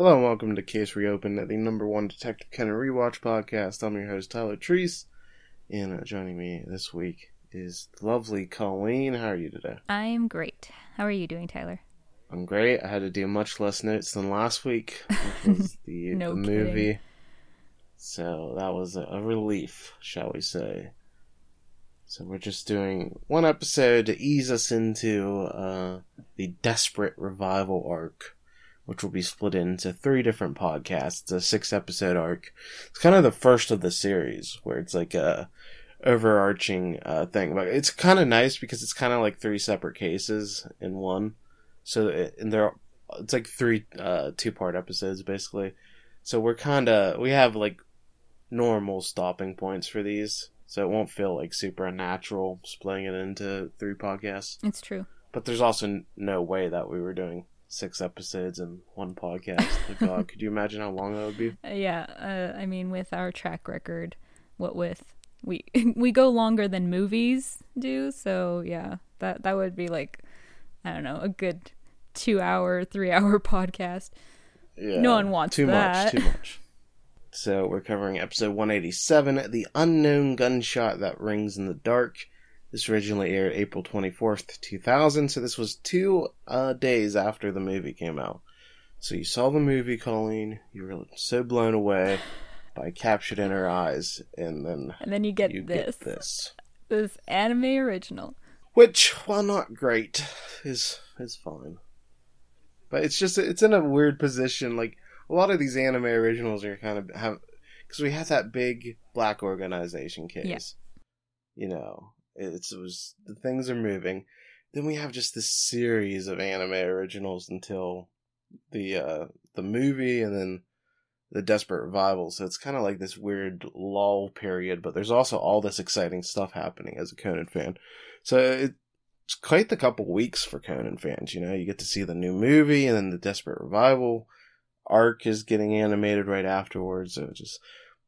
Hello and welcome to Case Reopened, at the number one Detective Conan rewatch podcast. I'm your host Tyler Treese, and uh, joining me this week is the lovely Colleen. How are you today? I'm great. How are you doing, Tyler? I'm great. I had to do much less notes than last week, which was the, No the movie. So that was a, a relief, shall we say. So we're just doing one episode to ease us into uh, the Desperate Revival arc, which will be split into three different podcasts. A six episode arc. It's kind of the first of the series where it's like a overarching uh, thing. But it's kind of nice because it's kind of like three separate cases in one. So it, and they're it's like three uh, two part episodes basically. So we're kind of we have like normal stopping points for these, so it won't feel like super unnatural splitting it into three podcasts. It's true. But there's also n- no way that we were doing six episodes and one podcast. God, could you imagine how long that would be? Uh, yeah, uh, I mean, with our track record, what with we we go longer than movies do, so yeah, that that would be like I don't know a good two hour, three hour podcast. Yeah, No one wants too that. much. Too much. So we're covering episode 187, the unknown gunshot that rings in the dark. This originally aired April 24th, 2000. So this was two uh, days after the movie came out. So you saw the movie, Colleen. You were so blown away by captured in her eyes, and then And then you get you this get this, this anime original. which, while not great, is is fine. But it's just it's in a weird position. Like a lot of these anime originals are kind of have because we had that big black organization case. Yeah. You know, it's, it was the things are moving. Then we have just this series of anime originals until the uh the movie and then the desperate revival so it's kind of like this weird lull period but there's also all this exciting stuff happening as a conan fan. So it's quite the couple weeks for conan fans you know? You get to see the new movie and then the desperate revival arc is getting animated right afterwards. So just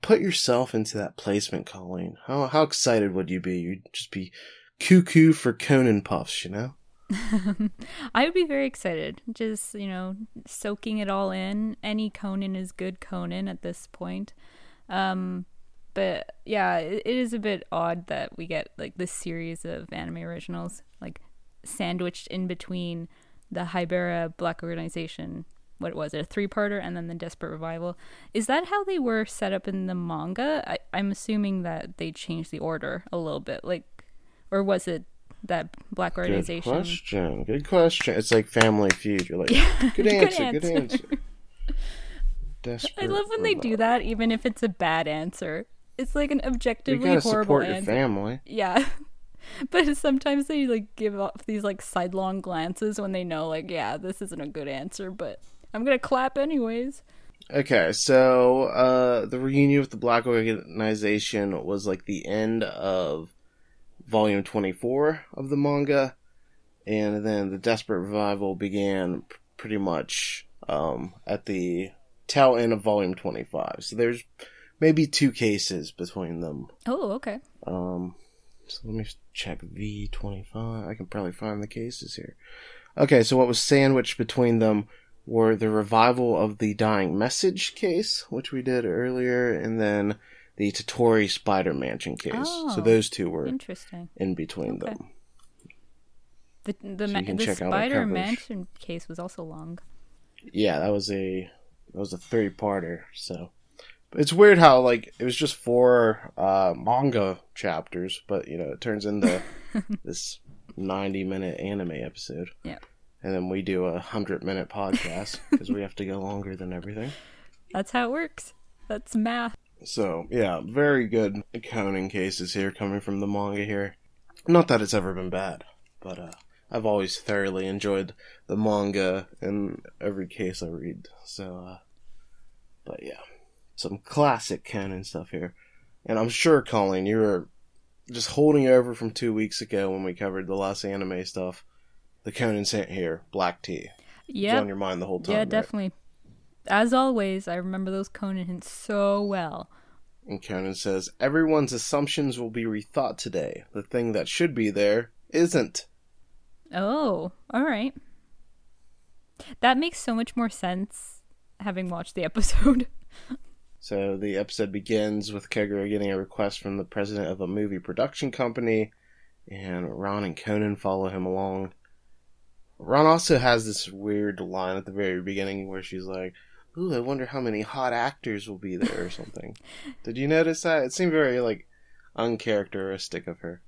put yourself into that placement colleen how, how excited would you be you'd just be cuckoo for conan puffs you know I would be very excited. Just, you know, soaking it all in. Any Conan is good Conan at this point. Um but yeah, it, it is a bit odd that we get like this series of anime originals like sandwiched in between the Hibera Black Organization what was it, a three parter and then the Desperate Revival. Is that how they were set up in the manga? I, I'm assuming that they changed the order a little bit, like or was it that Black organization Good question. Good question. It's like Family Feud. You're like, good Good answer. Good answer. answer. Desperate I love when they do that, even if it's a bad answer. It's like an objectively You gotta horrible support your answer. family. Yeah. But sometimes they like give off these like sidelong glances when they know like, yeah, this isn't a good answer, but I'm gonna clap anyways. Okay, so uh, the reunion with the Black Organization was like the end of volume 24 of the manga, and then the Desperate Revival began pretty much um, at the tail end of volume 25. So there's maybe two cases between them. Oh, okay. Um, so let me check V25. I can probably find the cases here. Okay, so what was sandwiched between them were the revival of the Dying Message case, which we did earlier, and then the Tottori Spider Mansion case. Oh, so those two were Interesting. in between Okay. them. The the, So ma- the check out our Spider. Mansion case was also long. Yeah, that was a that was a three parter. So it's weird how like it was just four uh, manga chapters, but you know it turns into this ninety minute anime episode. Yeah. And then we do a hundred minute podcast because we have to go longer than everything. That's how it works. That's math. So yeah, very good accounting cases here coming from the manga here. Not that it's ever been bad, but uh, I've always thoroughly enjoyed the manga in every case I read. So, uh, but yeah, some classic canon stuff here, and I'm sure Colleen, you were just holding over from two weeks ago when we covered the last anime stuff. The Conan sent here, black tea. Yeah. on your mind the whole time. Yeah, right? definitely. As always, I remember those Conan hints so well. And Conan says, Everyone's assumptions will be rethought today. The thing that should be there isn't. Oh, all right. That makes so much more sense having watched the episode. So the episode begins with Kogoro getting a request from the president of a movie production company, and Ron and Conan follow him along. Ron also has this weird line at the very beginning where she's like, Ooh, I wonder how many hot actors will be there or something. Did you notice that? It seemed very like uncharacteristic of her.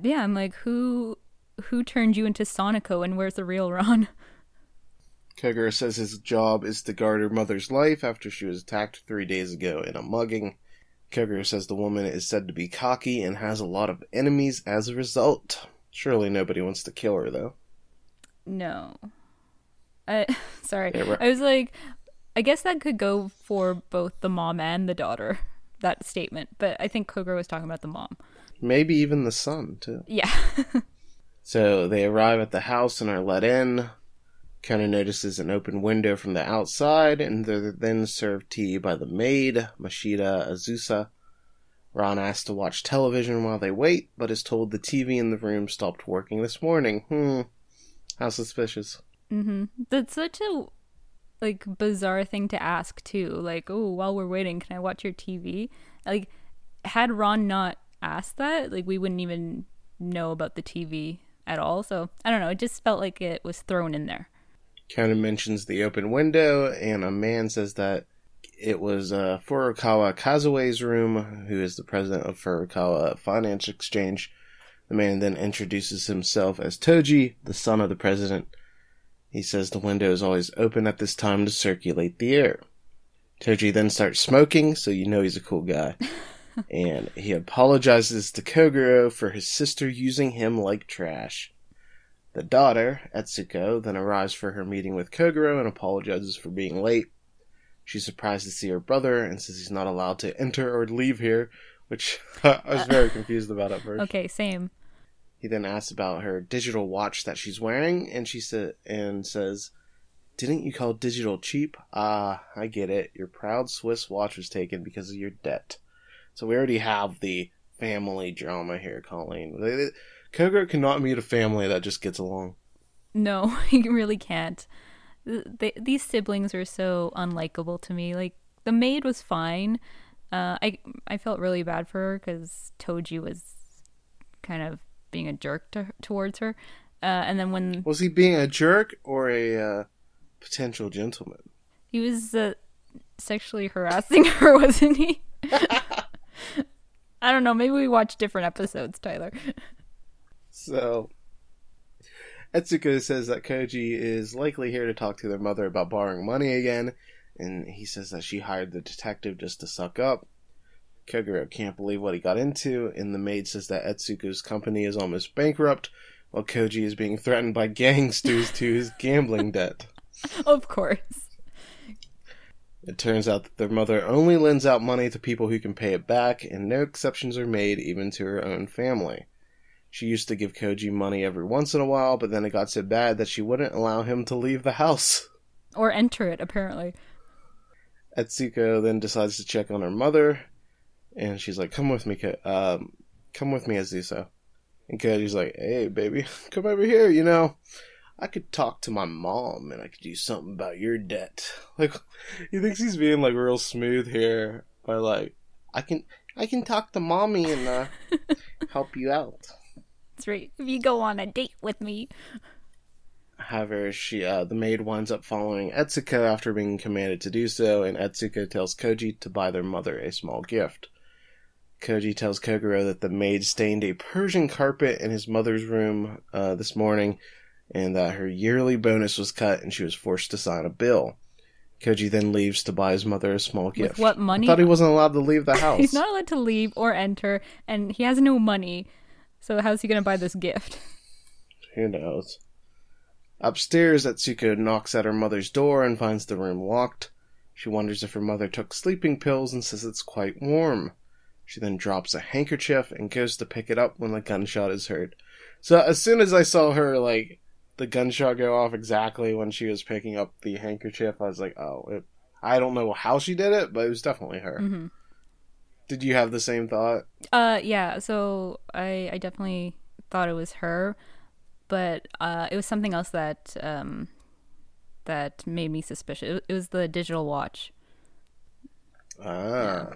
Yeah, I'm like, who who turned you into Sonoko and where's the real Ron? Kogoro says his job is to guard her mother's life after she was attacked three days ago in a mugging. Kogoro says the woman is said to be cocky and has a lot of enemies as a result. Surely nobody wants to kill her, though. No. I sorry. Yeah, right. I was like I guess that could go for both the mom and the daughter. That statement, but I think Kogoro was talking about the mom. Maybe even the son, too. Yeah. So they arrive at the house and are let in. Conan notices an open window from the outside, and they're then served tea by the maid, Mashida Azusa. Ron asks to watch television while they wait, but is told the TV in the room stopped working this morning. Hmm. How suspicious. mhm. That's such a like bizarre thing to ask too. Like, "Oh, while we're waiting, can I watch your TV?" Like had Ron not asked that, like we wouldn't even know about the TV at all. So, I don't know, it just felt like it was thrown in there. Conan mentions the open window, and a man says that it was uh, Furukawa Kazue's room, who is the president of Furukawa Finance Exchange. The man then introduces himself as Toji, the son of the president. He says the window is always open at this time to circulate the air. Toji then starts smoking, so you know he's a cool guy. and he apologizes to Kogoro for his sister using him like trash. The daughter, Etsuko, then arrives for her meeting with Kogoro and apologizes for being late. She's surprised to see her brother and says he's not allowed to enter or leave here, which I was very uh, confused about at first. Okay, same. He then asks about her digital watch that she's wearing, and she sa- and says, "Didn't you call digital cheap? Ah, I get it. Your proud Swiss watch was taken because of your debt." So we already have the family drama here, Colleen. Kogoro cannot meet a family that just gets along. No, he really can't. They, these siblings are so unlikable to me. Like the maid was fine. Uh, I I felt really bad for her because Toji was kind of being a jerk to, towards her. Uh, and then when Was he being a jerk or a uh, potential gentleman? he was uh, sexually harassing her, wasn't he? I don't know. Maybe we watch different episodes, Tyler. So, Etsuko says that Koji is likely here to talk to their mother about borrowing money again, and he says that she hired the detective just to suck up. Kogoro can't believe what he got into, and the maid says that Etsuko's company is almost bankrupt, while Koji is being threatened by gangsters to his gambling debt. of course. It turns out that their mother only lends out money to people who can pay it back, and no exceptions are made even to her own family. She used to give Koji money every once in a while, but then it got so bad that she wouldn't allow him to leave the house. Or enter it, apparently. Etsuko then decides to check on her mother, and she's like, "Come with me, um, come with me, Azusa." And Koji's like, "Hey, baby, come over here. You know, I could talk to my mom, and I could do something about your debt." Like, he thinks he's being like real smooth here by like, "I can, I can talk to mommy and uh, help you out." That's right. If you go on a date with me. However, she uh, the maid winds up following Etsuko after being commanded to do so, and Etsuko tells Koji to buy their mother a small gift. Koji tells Kogoro that the maid stained a Persian carpet in his mother's room uh, this morning, and that her yearly bonus was cut, and she was forced to sign a bill. Koji then leaves to buy his mother a small gift. With what money? I thought he wasn't allowed to leave the house. He's not allowed to leave or enter, and he has no money. So how's he gonna buy this gift? Who knows? Upstairs, Etsuko knocks at her mother's door and finds the room locked. She wonders if her mother took sleeping pills and says it's quite warm. She then drops a handkerchief and goes to pick it up when the gunshot is heard. So as soon as I saw her, like, the gunshot go off exactly when she was picking up the handkerchief, I was like, oh, it, I don't know how she did it, but it was definitely her. hmm Did you have the same thought? Uh, yeah. So I, I definitely thought it was her, but uh, it was something else that um, that made me suspicious. It was the digital watch. Ah.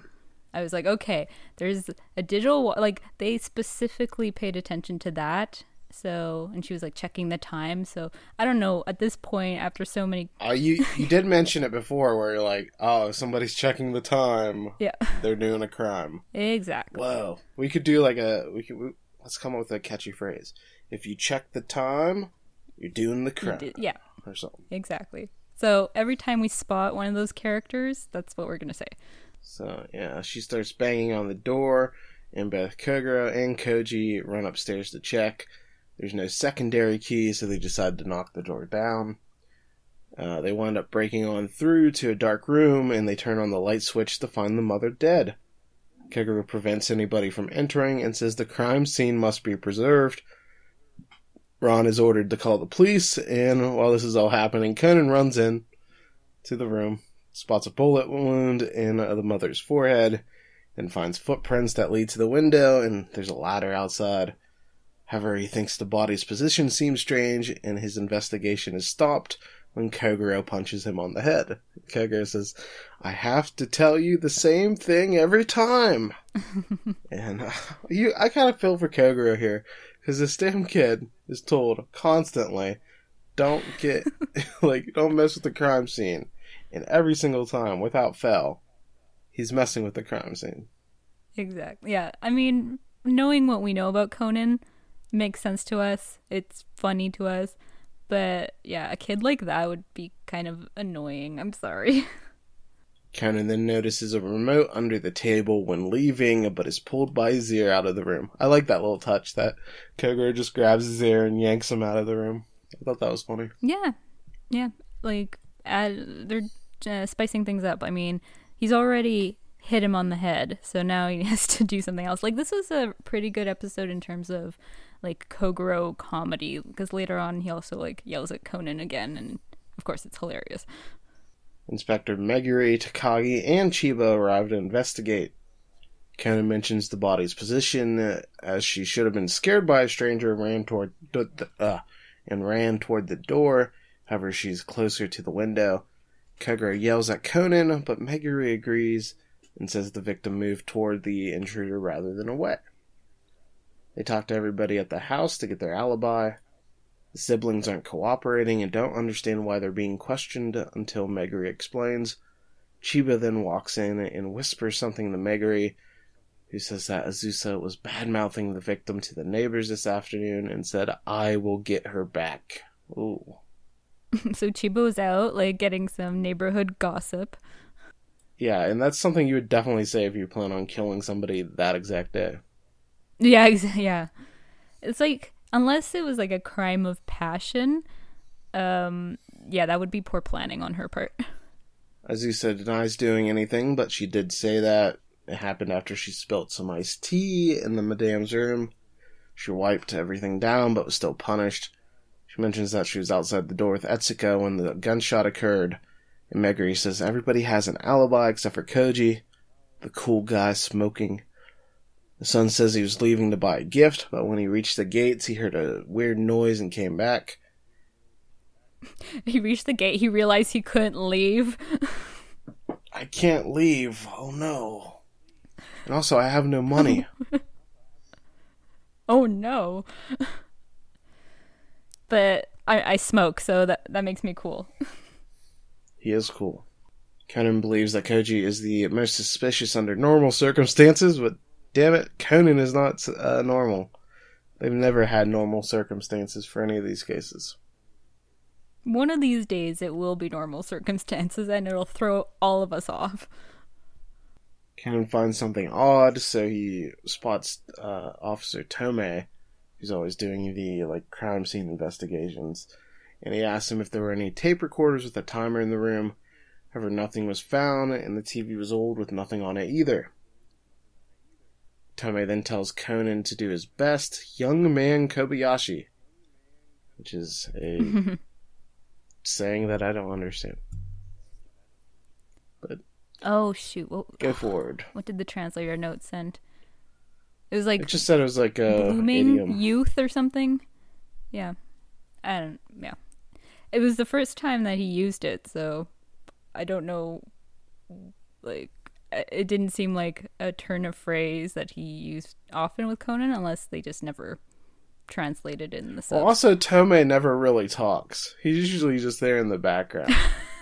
I was like, okay, there's a digital wa- like they specifically paid attention to that. So, and she was like checking the time. So, I don't know at this point after so many Uh, you you did mention it before, where you're like, oh, somebody's checking the time. Yeah. They're doing a crime. Exactly. Whoa. We could do like a we could we, let's come up with a catchy phrase. If you check the time, you're doing the crime did- Yeah, or something. exactly. So, every time we spot one of those characters, that's what we're going to say. So yeah, she starts banging on the door, and both Kogoro and Koji run upstairs to check. There's no secondary key, so they decide to knock the door down. Uh, they wind up breaking on through to a dark room, and they turn on the light switch to find the mother dead. Kogoro prevents anybody from entering and says the crime scene must be preserved. Ron is ordered to call the police, and while this is all happening, Conan runs in to the room, spots a bullet wound in the mother's forehead, and finds footprints that lead to the window, and there's a ladder outside. However, he thinks the body's position seems strange, and his investigation is stopped when Kogoro punches him on the head. Kogoro says, I have to tell you the same thing every time. and uh, you, I kind of feel for Kogoro here, because this damn kid is told constantly, don't get, like, don't mess with the crime scene. And every single time, without fail, he's messing with the crime scene. Exactly. Yeah. I mean, knowing what we know about Conan makes sense to us. It's funny to us. But yeah, a kid like that would be kind of annoying. I'm sorry. Conan then notices a remote under the table when leaving, but is pulled by Zir out of the room. I like that little touch that Kogoro just grabs Zir and yanks him out of the room. I thought that was funny. yeah. Yeah. Like, add, they're uh, spicing things up. I mean, he's already hit him on the head, so now he has to do something else. Like, this was a pretty good episode in terms of like Kogoro comedy because later on he also like yells at Conan again, and of course it's hilarious. Inspector Megure, Takagi, and Chiba arrive to investigate. Conan mentions the body's position uh, as she should have been scared by a stranger and ran toward the, uh, and ran toward the door. However, she's closer to the window. Kogoro yells at Conan, but Megure agrees and says the victim moved toward the intruder rather than away. They talk to everybody at the house to get their alibi. The siblings aren't cooperating and don't understand why they're being questioned until Megure explains. Chiba then walks in and whispers something to Megure, who says that Azusa was bad mouthing the victim to the neighbors this afternoon and said, I will get her back. Ooh. so Chiba's out like getting some neighborhood gossip. Yeah, and that's something you would definitely say if you plan on killing somebody that exact day. Yeah, ex- yeah. It's like unless it was like a crime of passion, um, yeah, that would be poor planning on her part. Azusa denies doing anything, but she did say that it happened after she spilt some iced tea in the madame's room. She wiped everything down, but was still punished. She mentions that she was outside the door with Etsuko when the gunshot occurred, and Megure says everybody has an alibi except for Koji, the cool guy smoking. The son says he was leaving to buy a gift, but when he reached the gates, he heard a weird noise and came back. he reached the gate, he realized he couldn't leave. I can't leave. Oh no. And also, I have no money. oh no. But I, I smoke, so that that makes me cool. He is cool. Conan believes that Koji is the most suspicious under normal circumstances, but damn it, Conan is not uh, normal. They've never had normal circumstances for any of these cases. One of these days it will be normal circumstances and it'll throw all of us off. Conan finds something odd, so he spots uh, Officer Tome, who's always doing the like crime scene investigations, and he asks him if there were any tape recorders with a timer in the room. However, nothing was found, and the TV was old with nothing on it either. Tome then tells Conan to do his best, young man Kobayashi, which is a saying that I don't understand. But Oh shoot! What, go forward. what did the translator note send? It was like It just said it was like a blooming idiom. youth or something. Yeah, I don't. Yeah. it was the first time that he used it, so I don't know. Like, it didn't seem like a turn of phrase that he used often with Conan, unless they just never translated it in the subs. Well, also Tomei never really talks. He's usually just there in the background.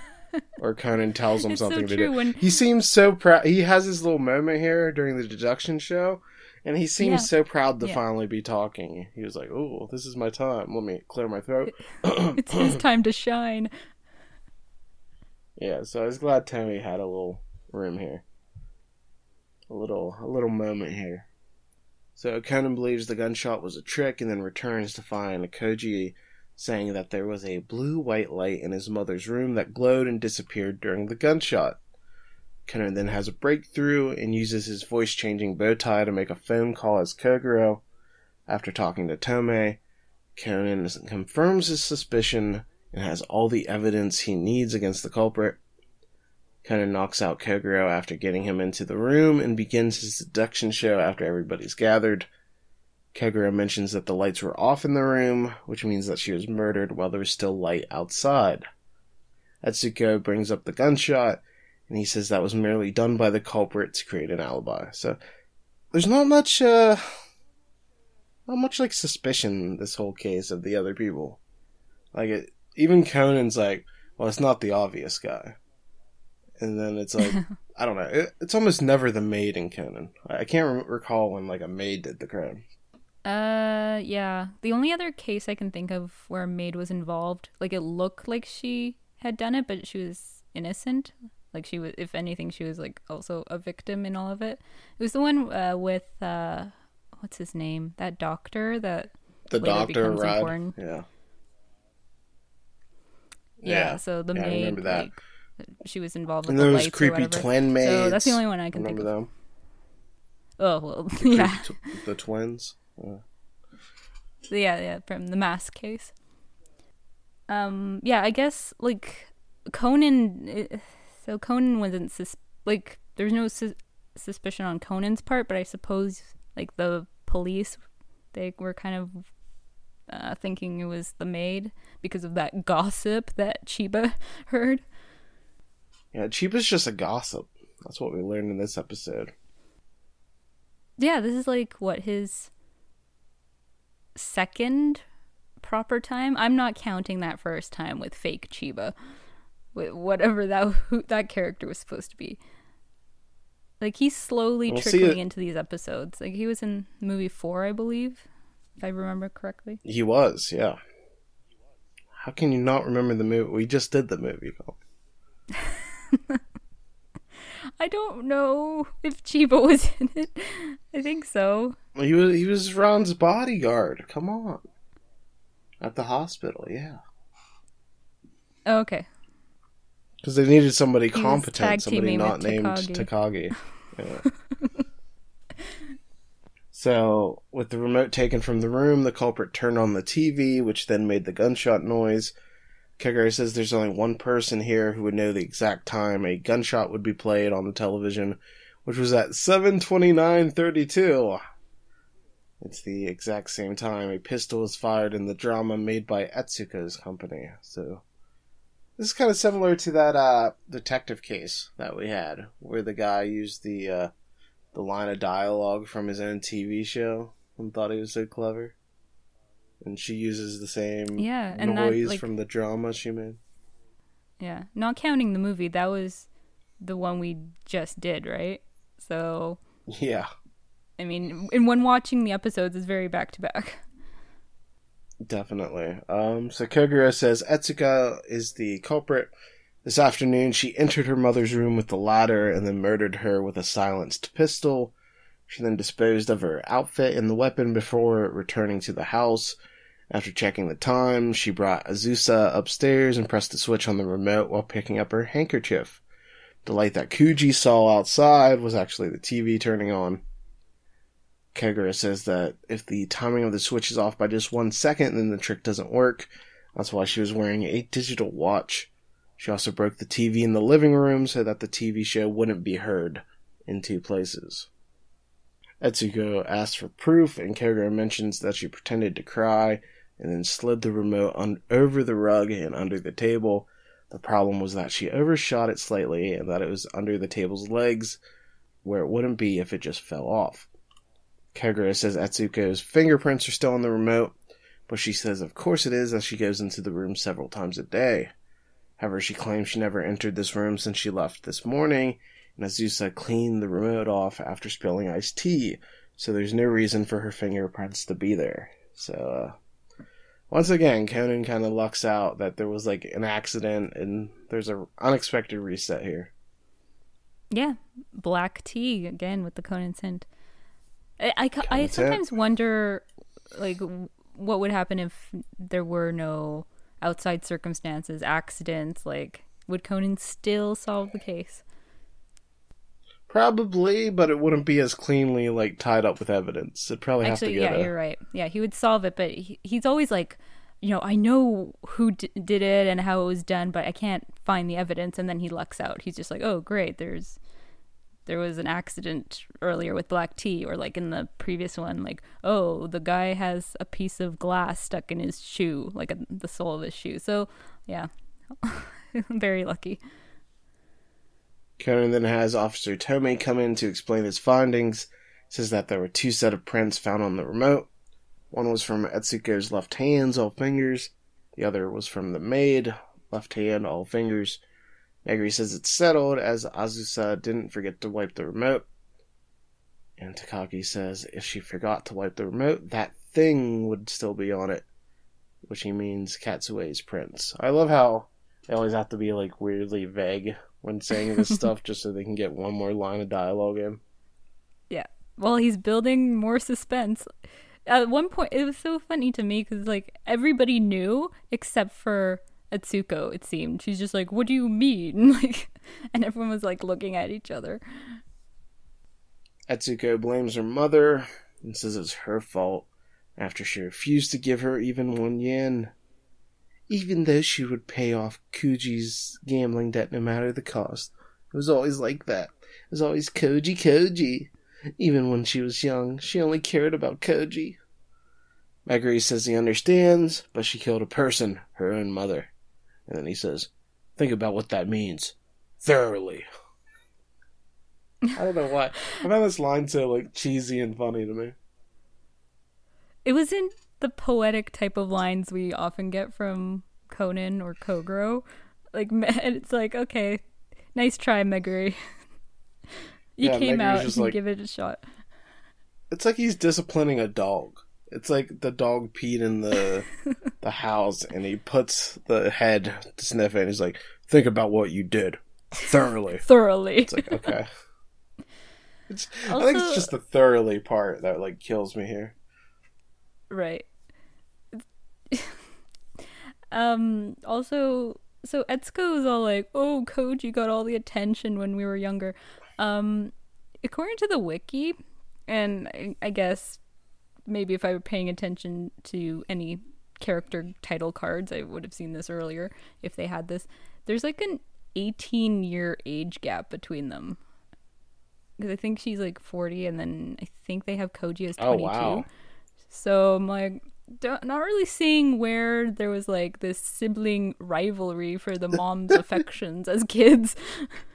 or Conan tells him It's so something to do. when- He seems so proud. He has his little moment here during the deduction show, and he seems Yeah. so proud to Yeah. finally be talking. He was like, "Oh, this is my time. Let me clear my throat." it's his time to shine. yeah, so I was glad Tommy had a little room here, a little a little moment here. So Conan believes the gunshot was a trick, and then returns to find Koji saying that there was a blue-white light in his mother's room that glowed and disappeared during the gunshot. Conan then has a breakthrough and uses his voice-changing bow tie to make a phone call as Kogoro. After talking to Tomei, Conan confirms his suspicion and has all the evidence he needs against the culprit. Conan knocks out Kogoro after getting him into the room and begins his deduction show after everybody's gathered. Kogoro mentions that the lights were off in the room, which means that she was murdered while there was still light outside. Etsuko brings up the gunshot, and he says that was merely done by the culprit to create an alibi. So there's not much, uh, not much like suspicion in this whole case of the other people. Like it, even Conan's like, well, it's not the obvious guy. And then it's like, I don't know. It, it's almost never the maid in Conan. I, I can't re- recall when like a maid did the crime. Uh, yeah. The only other case I can think of where a maid was involved, like it looked like she had done it, but she was innocent. Like she was, if anything, she was like also a victim in all of it. It was the one uh, with uh, what's his name? That doctor that The Later doctor becomes Rod. important. Yeah. yeah. Yeah. So the Yeah, I remember that. like, she was involved with And the those lights or creepy whatever. twin maids. So that's the only one I can think Remember of. them? Oh well, The yeah, creepy tw- the twins. Yeah. yeah, yeah, from the mask case. Um, yeah, I guess like Conan. uh, So Conan wasn't sus- like there's no sus- suspicion on Conan's part, but I suppose like the police, they were kind of uh, thinking it was the maid because of that gossip that Chiba heard. Yeah, Chiba's just a gossip. That's what we learned in this episode. Yeah, this is like what his second proper time. I'm not counting that first time with fake Chiba, whatever that who, that character was supposed to be. Like he's slowly We'll trickling into these episodes. Like he was in movie four, I believe, if I remember correctly. He was, yeah. How can you not remember the movie? We just did the movie. I don't know if Chiba was in it. I think so. He was he was Ron's bodyguard. Come on. At the hospital, yeah. Oh, okay. Because they needed somebody He competent, somebody not named Takagi. Takagi. Yeah. so, with the remote taken from the room, the culprit turned on the TV, which then made the gunshot noise. Kegare says there's only one person here who would know the exact time a gunshot would be played on the television, which was at 7:29:32. It's the exact same time a pistol was fired in the drama made by Etsuko's company. So this is kind of similar to that uh, detective case that we had, where the guy used the uh, the line of dialogue from his own TV show and thought he was so clever. And she uses the same Yeah, and that, noise like- from the drama she made. Yeah, not counting the movie, that was the one we just did, right? So, Yeah, I mean, and when watching the episodes, it's very back to back. Definitely. Um, so Kogoro says Etsuko is the culprit. This afternoon, she entered her mother's room with the ladder and then murdered her with a silenced pistol. She then disposed of her outfit and the weapon before returning to the house. After checking the time, she brought Azusa upstairs and pressed the switch on the remote while picking up her handkerchief. The light that Koji saw outside was actually the TV turning on. Kegura says that if the timing of the switch is off by just one second, then the trick doesn't work. That's why she was wearing a digital watch. She also broke the TV in the living room so that the TV show wouldn't be heard in two places. Etsuko asks for proof, and Kogoro mentions that she pretended to cry and then slid the remote un- over the rug and under the table. The problem was that she overshot it slightly and that it was under the table's legs, where it wouldn't be if it just fell off. Kogoro says Etsuko's fingerprints are still on the remote, but she says of course it is as she goes into the room several times a day. However, she claims she never entered this room since she left this morning, and Azusa cleaned the remote off after spilling iced tea, so there's no reason for her fingerprints to be there. So, uh, once again, Conan kind of lucks out that there was like an accident and there's a unexpected reset here. Yeah, black tea again with the Conan hint. I I, I sometimes wonder, like, what would happen if there were no outside circumstances, accidents. Like, would Conan still solve the case? Probably, but it wouldn't be as cleanly like tied up with evidence. It'd probably Actually, have to yeah, get you're right. Yeah, he would solve it, but he, he's always like, you know, I know who d- did it and how it was done, but I can't find the evidence. And then he lucks out. He's just like, oh, great, there's there was an accident earlier with black tea, or like in the previous one, like, oh, the guy has a piece of glass stuck in his shoe, like a, the sole of his shoe. So, yeah, very lucky. Conan then has Officer Tomei come in to explain his findings. Says that there were two set of prints found on the remote. One was from Etsuko's left hands, all fingers. The other was from the maid, left hand, all fingers. Megure says it's settled as Azusa didn't forget to wipe the remote. And Takagi says if she forgot to wipe the remote, that thing would still be on it. Which he means Katsue's prints. I love how they always have to be like weirdly vague when saying this stuff just so they can get one more line of dialogue in. Yeah. Well, he's building more suspense. At one point, it was so funny to me because, like, everybody knew except for Etsuko, it seemed. She's just like, what do you mean? Like, and everyone was, like, looking at each other. Etsuko blames her mother and says it's her fault after she refused to give her even one yen even though she would pay off Koji's gambling debt no matter the cost. It was always like that. It was always Koji Koji. Even when she was young, she only cared about Koji. Megure says he understands, but she killed a person, her own mother. And then he says, Think about what that means. Thoroughly. I don't know why. I found this line so like cheesy and funny to me. It was in the poetic type of lines we often get from Conan or Kogoro. Like, it's like, okay, nice try, Megure. you yeah, came Megure's out and like, give it a shot. It's like he's disciplining a dog. It's like the dog peed in the the house, and he puts the head to sniff it. and He's like, "Think about what you did, thoroughly, thoroughly." It's like okay. It's, also, I think it's just the thoroughly part that like kills me here. Right. um. Also, so Etsuko is all like, "Oh, Koji got all the attention when we were younger." Um, according to the wiki, and I, I guess maybe if I were paying attention to any character title cards, I would have seen this earlier if they had this. There's like an 18 year age gap between them. Because I think she's like 40, and then I think they have Koji as 22. Oh, wow. So I'm like, not really seeing where there was like this sibling rivalry for the mom's affections as kids.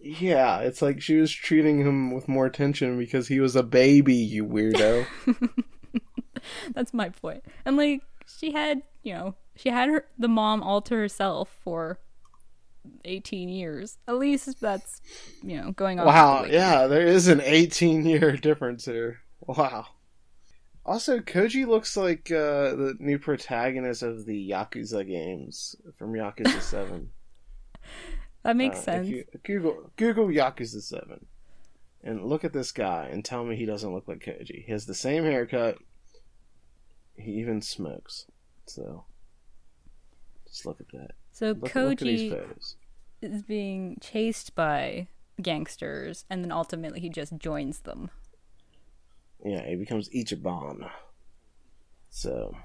Yeah, it's like she was treating him with more attention because he was a baby, you weirdo. That's my point. And like she had, you know, she had her the mom all to herself for 18 years. At least that's, you know, going on. Wow, yeah, there is an 18 year difference here. Wow. Also, Koji looks like uh, the new protagonist of the Yakuza games from Yakuza Seven. that makes uh, sense. You, Google Google Yakuza Seven, and look at this guy, and tell me he doesn't look like Koji. He has the same haircut. He even smokes. So, just look at that. So look, Koji look is being chased by gangsters, and then ultimately he just joins them. Yeah, he becomes Ichiban. So,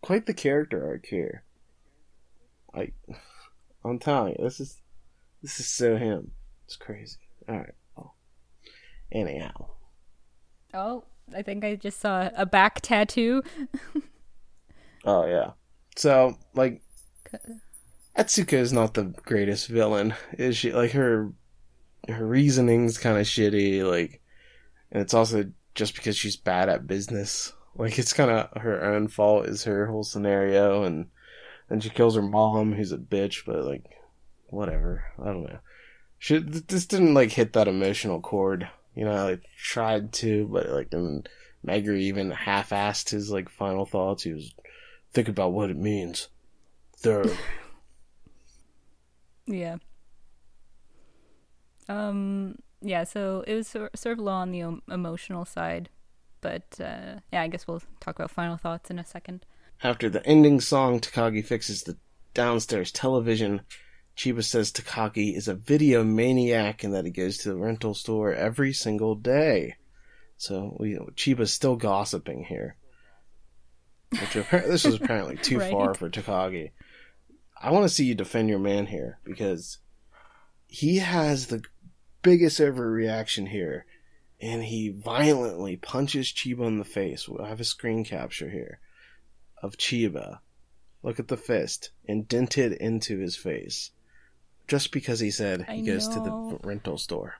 quite the character arc here. I, I'm telling you, this is this is so him. It's crazy. All right. Well, anyhow. Oh, I think I just saw a back tattoo. Oh yeah. So like, Etsuko is not the greatest villain, is she? Like her, her reasoning's kind of shitty. Like, and it's also just because she's bad at business. Like it's kind of her own fault is her whole scenario, and then she kills her mom, who's a bitch. But like, whatever. I don't know. She this didn't like hit that emotional chord. You know, I like, tried to, but like, and Megure even half-assed his like final thoughts. He was think about what it means. Third. yeah. Um. Yeah. So it was sort of low on the emotional side, but uh, yeah, I guess we'll talk about final thoughts in a second. After the ending song, Takagi fixes the downstairs television. Chiba says Takagi is a video maniac and that he goes to the rental store every single day. So we, Chiba's still gossiping here. Which this is apparently too right. far for Takagi. I want to see you defend your man here because he has the biggest overreaction here, and he violently punches Chiba in the face. I have a screen capture here of Chiba. Look at the fist indented into his face, just because he said he I goes know. to the rental store.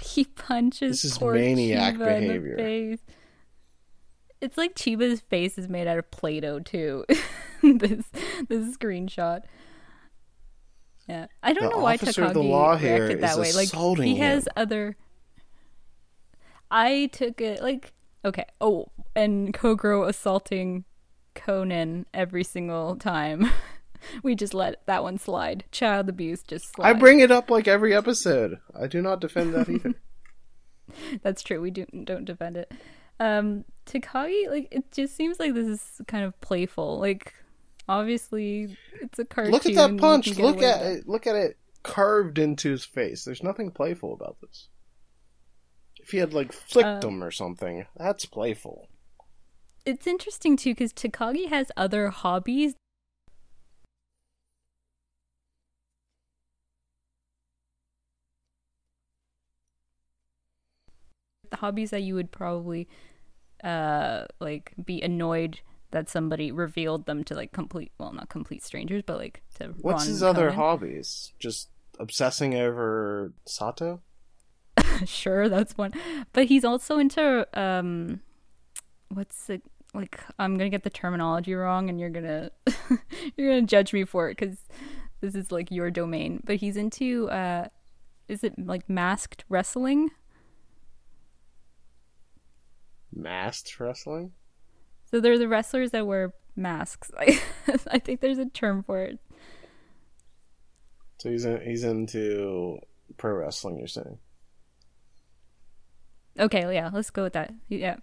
He punches. This is maniac Chiba behavior. It's like Chiba's face is made out of Play-Doh too. this this screenshot. Yeah, I don't the know why Takagi reacted that way. Like he has him. other. I took it like okay. Oh, and Kogoro assaulting Conan every single time. we just let that one slide. Child abuse just slide. I bring it up like every episode. I do not defend that either. That's true. We do don't defend it. Um Takagi, like it just seems like this is kind of playful. Like obviously it's a cartoon. Look at that punch. Look at it. Look at it carved into his face. There's nothing playful about this. If he had like flicked um, him or something, that's playful. It's interesting too because Takagi has other hobbies. The hobbies that you would probably uh like be annoyed that somebody revealed them to like complete well not complete strangers but like to what's Ron his other hobbies? Just obsessing over sato? Sure that's one. But he's also into um what's it like i'm gonna get the terminology wrong and you're gonna you're gonna judge me for it because this is like your domain but he's into uh is it like masked wrestling masked wrestling. So they're the wrestlers that wear masks. I, I think there's a term for it. So he's in, he's into pro wrestling. You're saying? Okay, yeah, let's go with that. Yeah.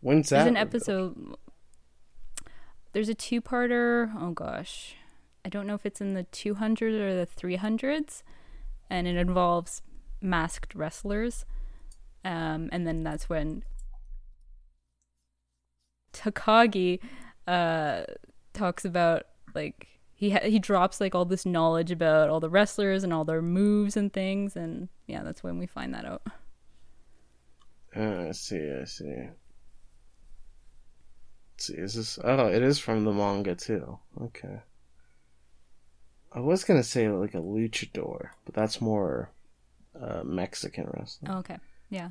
When's that? There's an episode. There's a two-parter. Oh gosh, I don't know if it's in the 200s or the 300s, and it involves masked wrestlers. Um, and then that's when Takagi uh, talks about like he ha- he drops like all this knowledge about all the wrestlers and all their moves and things, and yeah, that's when we find that out. Uh, I see. I see. See, is this? Oh, it is from the manga too. Okay. I was gonna say like a luchador, but that's more uh, Mexican wrestling. Oh, okay. Yeah.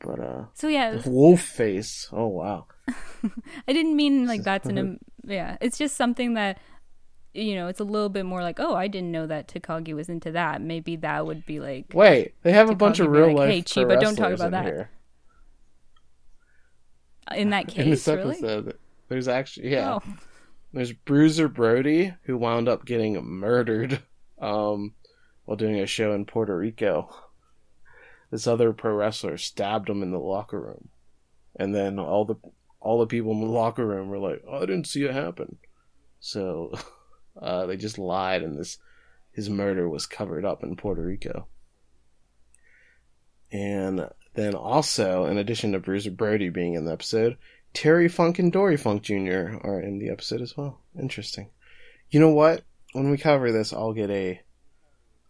But uh So yeah, wolf face. Oh wow. I didn't mean like that's an yeah, it's just something that you know, it's a little bit more like, oh, I didn't know that Takagi was into that. Maybe that would be like Wait, they have Takagi a bunch of real like, life Hey, Chiba, don't talk about that. Here. In that case, in this episode, really? there's actually yeah. Oh. There's Bruiser Brody who wound up getting murdered um, while doing a show in Puerto Rico this other pro wrestler stabbed him in the locker room, and then all the all the people in the locker room were like, oh, "I didn't see it happen," so uh, they just lied, and this his murder was covered up in Puerto Rico. And then also, in addition to Bruiser Brody being in the episode, Terry Funk and Dory Funk Jr. are in the episode as well. Interesting. You know what? When we cover this, I'll get a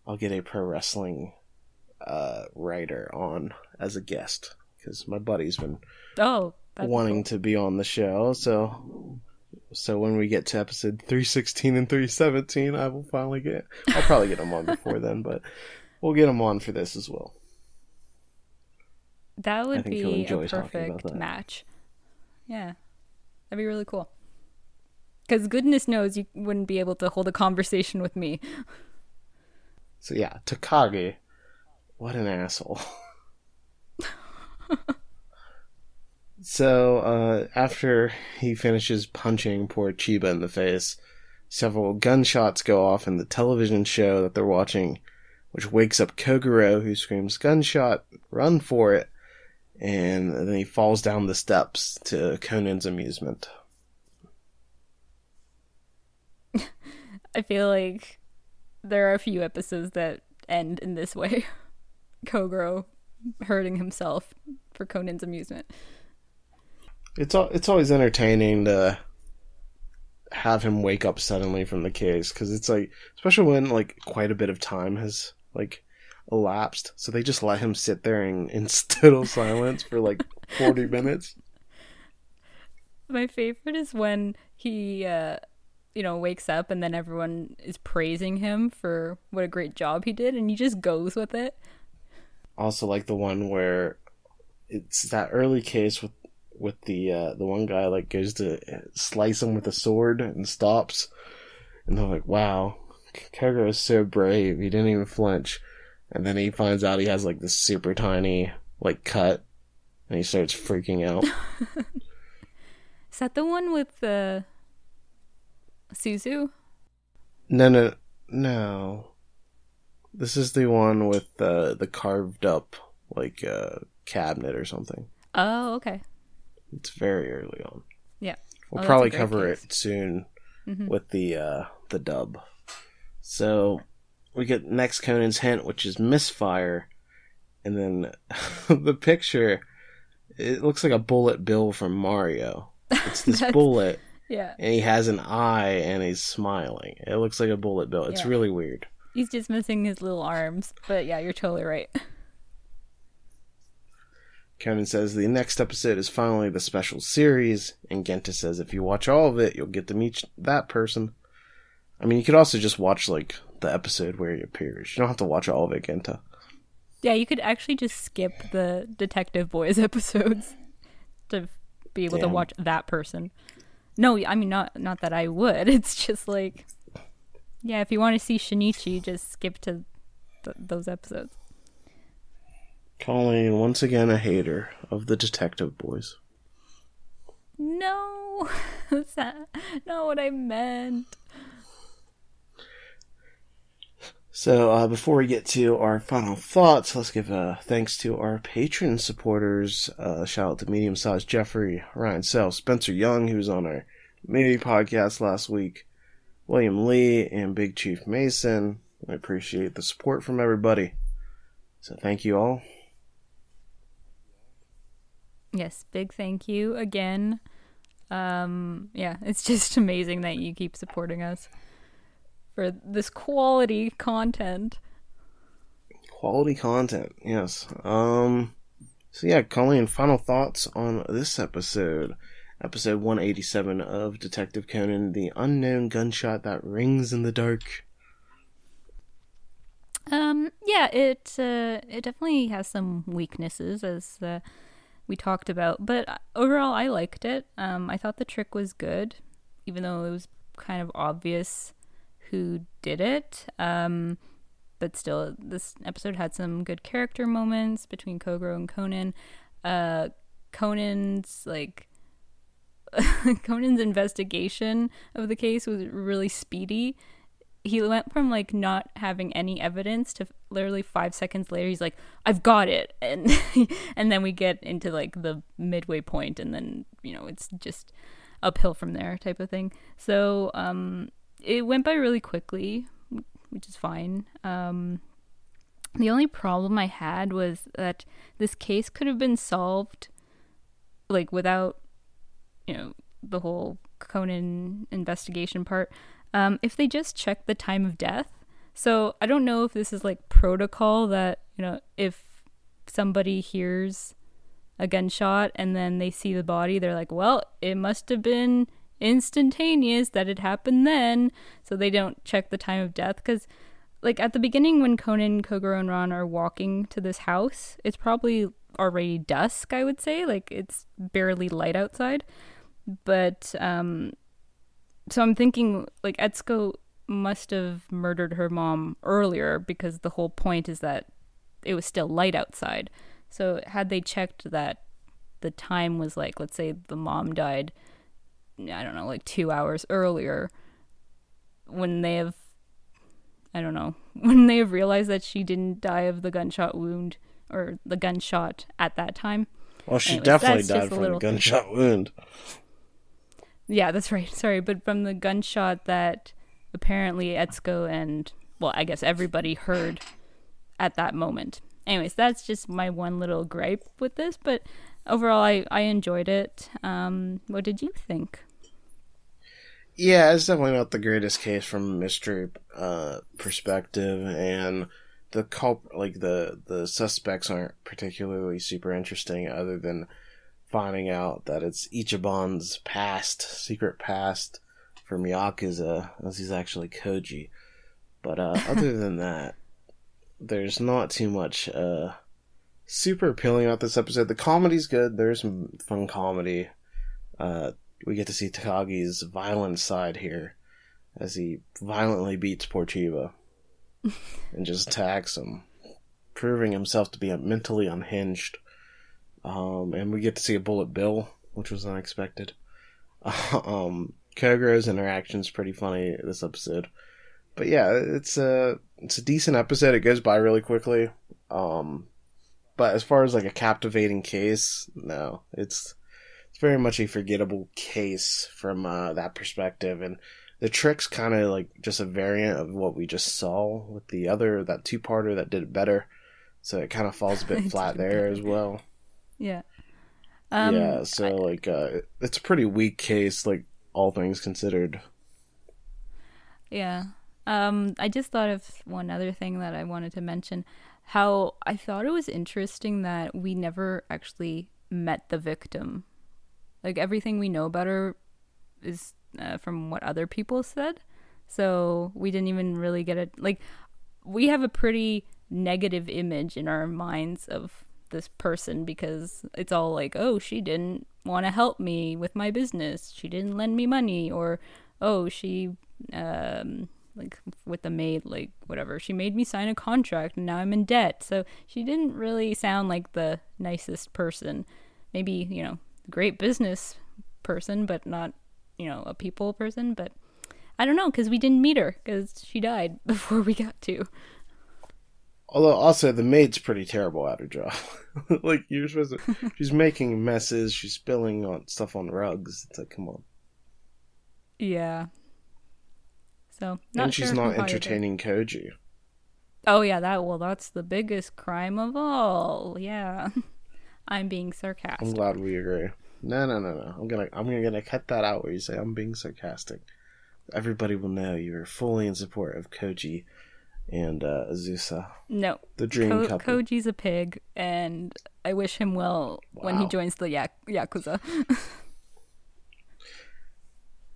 I'll get a pro wrestling uh, writer on as a guest because my buddy's been oh wanting cool. to be on the show. So, so when we get to episode three sixteen and three seventeen, I will finally get. I'll probably get him on before then, but we'll get him on for this as well. That would be a perfect match. Yeah, that'd be really cool. Because goodness knows you wouldn't be able to hold a conversation with me. So yeah, Takagi, what an asshole. so uh, after he finishes punching poor Chiba in the face, several gunshots go off in the television show that they're watching, which wakes up Kogoro, who screams "Gunshot! Run for it!" And then he falls down the steps to Conan's amusement. I feel like there are a few episodes that end in this way. Kogoro hurting himself for Conan's amusement. It's it's always entertaining to have him wake up suddenly from the case because it's like, especially when like quite a bit of time has like elapsed, so they just let him sit there in, in total silence for like forty minutes. My favorite is when he, uh, you know, wakes up and then everyone is praising him for what a great job he did, and he just goes with it also like the one where it's that early case with with the uh, the one guy like goes to slice him with a sword and stops, and they're like, "Wow, Kogoro is so brave. He didn't even flinch." And then he finds out he has like this super tiny like cut, and he starts freaking out. is that the one with the uh, Suzu? No, no, no. This is the one with the the carved up like uh, cabinet or something. Oh, okay. It's very early on. Yeah. We'll oh, probably cover case. it soon mm-hmm. with the uh, the dub. So we get next Conan's hint, which is misfire, and then the picture. It looks like a bullet bill from Mario. It's this bullet. Yeah. And he has an eye and he's smiling. It looks like a bullet bill. It's yeah. really weird. He's just missing his little arms. But yeah, you're totally right. Conan says the next episode is finally the special series, and Genta says if you watch all of it, you'll get to meet that person. I mean, you could also just watch like the episode where he appears. You don't have to watch all of it, Genta. Yeah, you could actually just skip the Detective Boys episodes to be able Damn. to watch that person. No, I mean not not that I would. It's just like yeah, if you want to see Shinichi, just skip to th- those episodes. Colleen, once again a hater of the Detective Boys. No, that's not, not what I meant. So, uh, before we get to our final thoughts, let's give a thanks to our patron supporters. Uh, shout out to Medium Sized Jeffrey, Ryan Sell, Spencer Young, who was on our maybe podcast last week, William Lee, and Big Chief Mason. I appreciate the support from everybody. So thank you all. Yes, big thank you again. Um, yeah, it's just amazing that you keep supporting us for this quality content. Quality content, yes. Um, so yeah, Colleen, final thoughts on this episode episode 187 of Detective Conan The Unknown Gunshot That Rings in the Dark. Um, yeah, it uh, it definitely has some weaknesses as uh, we talked about, but overall I liked it. Um, I thought the trick was good, even though it was kind of obvious who did it. Um, but still, this episode had some good character moments between Kogoro and Conan. Uh, Conan's like Conan's investigation of the case was really speedy. He went from like not having any evidence to literally five seconds later he's like, "I've got it," and and then we get into like the midway point, and then you know it's just uphill from there type of thing. So um, it went by really quickly, which is fine. Um, the only problem I had was that this case could have been solved like without you know the whole Conan investigation part. Um, if they just checked the time of death, so I don't know if this is like protocol that you know if somebody hears a gunshot and then they see the body, they're like, well, it must have been instantaneous that it happened then. So they don't check the time of death because, like, at the beginning when Conan, Kogoro, and Ran are walking to this house, it's probably already dusk, I would say. Like, it's barely light outside. But, um, so I'm thinking, like, Etsuko must have murdered her mom earlier because the whole point is that it was still light outside. So had they checked that the time was like, let's say the mom died, I don't know, like two hours earlier, when they have, I don't know, when they have realized that she didn't die of the gunshot wound or the gunshot at that time. Well, she Anyways, definitely died from a gunshot wound. Yeah, that's right. Sorry, but from the gunshot that apparently Etsuko and well, I guess everybody heard at that moment. Anyways, that's just my one little gripe with this, but overall, I I enjoyed it. Um, what did you think? Yeah, it's definitely not the greatest case from a mystery uh, perspective, and the culp like the the suspects aren't particularly super interesting, other than finding out that it's Ichiban's past, secret past from Yakuza, as he's actually Koji. But uh, other than that, there's not too much uh, super appealing about this episode. The comedy's good. There's some fun comedy. Uh, we get to see Takagi's violent side here as he violently beats poor Chiba and just attacks him, proving himself to be mentally unhinged. Um, and we get to see a bullet bill, which was unexpected. um, Kogoro's interaction is pretty funny this episode but yeah, it's a it's a decent episode. It goes by really quickly. Um, but as far as like a captivating case, no, it's it's very much a forgettable case from uh, that perspective, and the trick's kind of like just a variant of what we just saw with the other that two parter that did it better. So it kind of falls a bit flat there as well. Yeah. Um, yeah. So I... like, uh, it's a pretty weak case, like all things considered. Yeah. Um, I just thought of one other thing that I wanted to mention. How I thought it was interesting that we never actually met the victim. Like everything we know about her is uh, from what other people said. So we didn't even really get it. Like we have a pretty negative image in our minds of this person because it's all like, oh, she didn't want to help me with my business. She didn't lend me money, or oh, she um, like with the maid like whatever. She made me sign a contract and now i'm in debt. So she didn't really sound like the nicest person. Maybe you know great business person but not you know a people person but i don't know because we didn't meet her because she died before we got to. Although also the maid's pretty terrible at her job. Like you're supposed to she's making messes she's spilling on stuff on rugs. It's like come on. Yeah so and she's sure not entertaining Koji. Oh yeah, that well, that's the biggest crime of all. Yeah, I'm being sarcastic. I'm glad we agree. No, no, no, no. I'm gonna, I'm gonna cut that out where you say I'm being sarcastic. Everybody will know you are fully in support of Koji and uh, Azusa. No, the dream Ko- couple. Koji's a pig, and I wish him well wow. when he joins the yak- yakuza.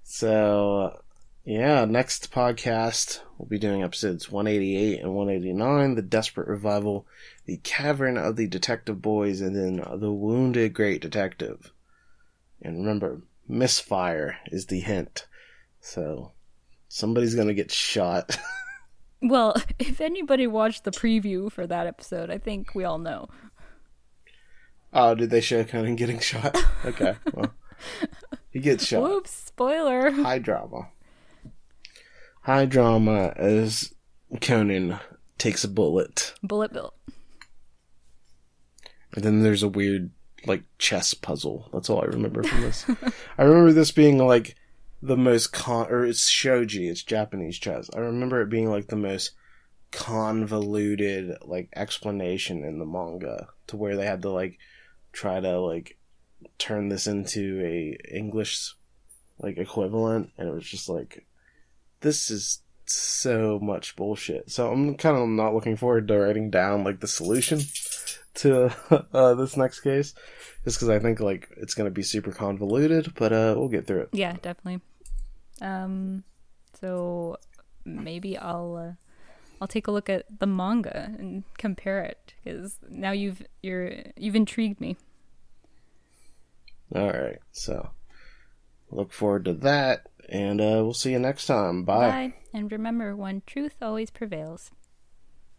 so yeah, next podcast we'll be doing episodes 188 and 189, The Desperate Revival, The Cavern of the Detective Boys, and then The Wounded Great Detective. And remember, misfire is the hint. So somebody's gonna get shot. well, if anybody watched the preview for that episode, I think we all know. Oh, did they show Conan getting shot? Okay, well, he gets shot. Whoops! Spoiler. High drama high drama as Conan takes a bullet. Bullet bill. And then there's a weird like chess puzzle. That's all I remember from this. I remember this being like the most con or it's shogi, it's Japanese chess. I remember it being like the most convoluted like explanation in the manga to where they had to like try to like turn this into a English like equivalent and it was just like this is so much bullshit. So I'm kind of not looking forward to writing down like the solution to uh, this next case, just because I think like it's gonna be super convoluted, but uh, we'll get through it. Yeah, definitely. Um, so maybe I'll uh, I'll take a look at the manga and compare it because now you've you're you've intrigued me. All right, so look forward to that, and uh, we'll see you next time. Bye. Bye, and remember, one truth always prevails.